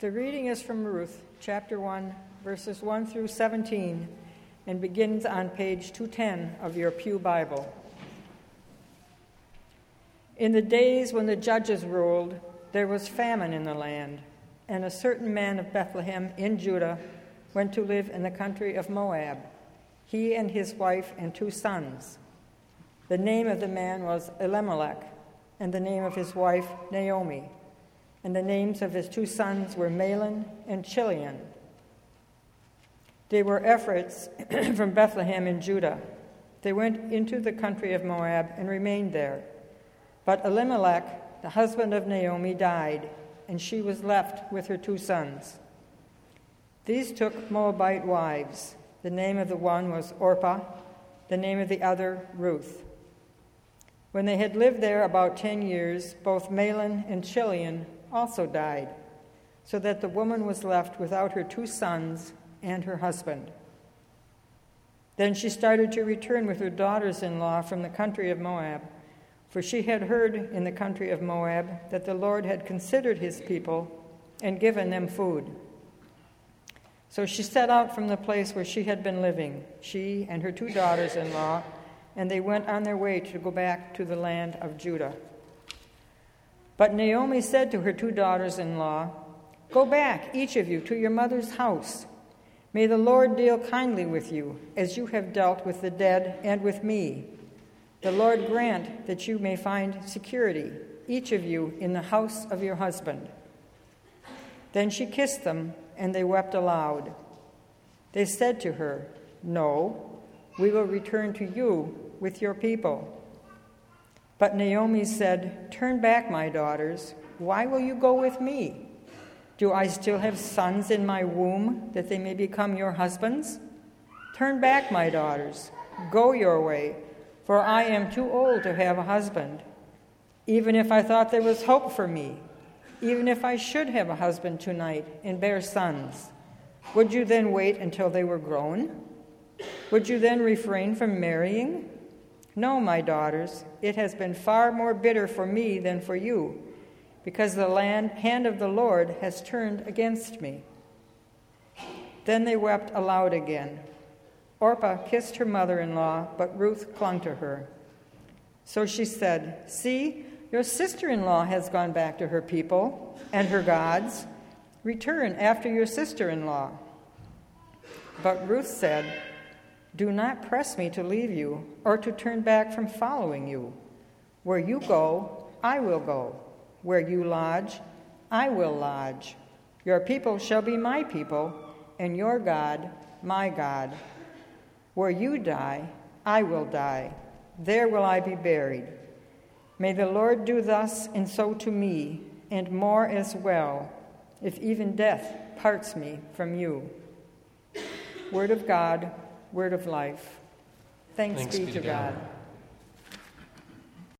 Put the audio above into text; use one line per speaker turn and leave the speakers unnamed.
The reading is from Ruth, chapter 1, verses 1 through 17, and begins on page 210 of your Pew Bible. In the days when the judges ruled, there was famine in the land, and a certain man of Bethlehem in Judah went to live in the country of Moab, he and his wife and two sons. The name of the man was Elimelech, and the name of his wife Naomi and the names of his two sons were Mahlon and Chilion. They were Ephrathites from Bethlehem in Judah. They went into the country of Moab and remained there. But Elimelech, the husband of Naomi, died, and she was left with her two sons. These took Moabite wives. The name of the one was Orpah, the name of the other, Ruth. When they had lived there about ten years, both Mahlon and Chilion also died, so that the woman was left without her two sons and her husband. Then she started to return with her daughters in law from the country of Moab, for she had heard in the country of Moab that the Lord had considered his people and given them food. So she set out from the place where she had been living, she and her two daughters in law, and they went on their way to go back to the land of Judah. But Naomi said to her two daughters in law, Go back, each of you, to your mother's house. May the Lord deal kindly with you, as you have dealt with the dead and with me. The Lord grant that you may find security, each of you, in the house of your husband. Then she kissed them, and they wept aloud. They said to her, No, we will return to you with your people. But Naomi said, Turn back, my daughters. Why will you go with me? Do I still have sons in my womb that they may become your husbands? Turn back, my daughters. Go your way, for I am too old to have a husband. Even if I thought there was hope for me, even if I should have a husband tonight and bear sons, would you then wait until they were grown? Would you then refrain from marrying? No, my daughters, it has been far more bitter for me than for you, because the land, hand of the Lord has turned against me. Then they wept aloud again. Orpah kissed her mother in law, but Ruth clung to her. So she said, See, your sister in law has gone back to her people and her gods. Return after your sister in law. But Ruth said, do not press me to leave you or to turn back from following you. Where you go, I will go. Where you lodge, I will lodge. Your people shall be my people, and your God, my God. Where you die, I will die. There will I be buried. May the Lord do thus and so to me, and more as well, if even death parts me from you. Word of God word of life. Thanks, Thanks be, be, to God. God.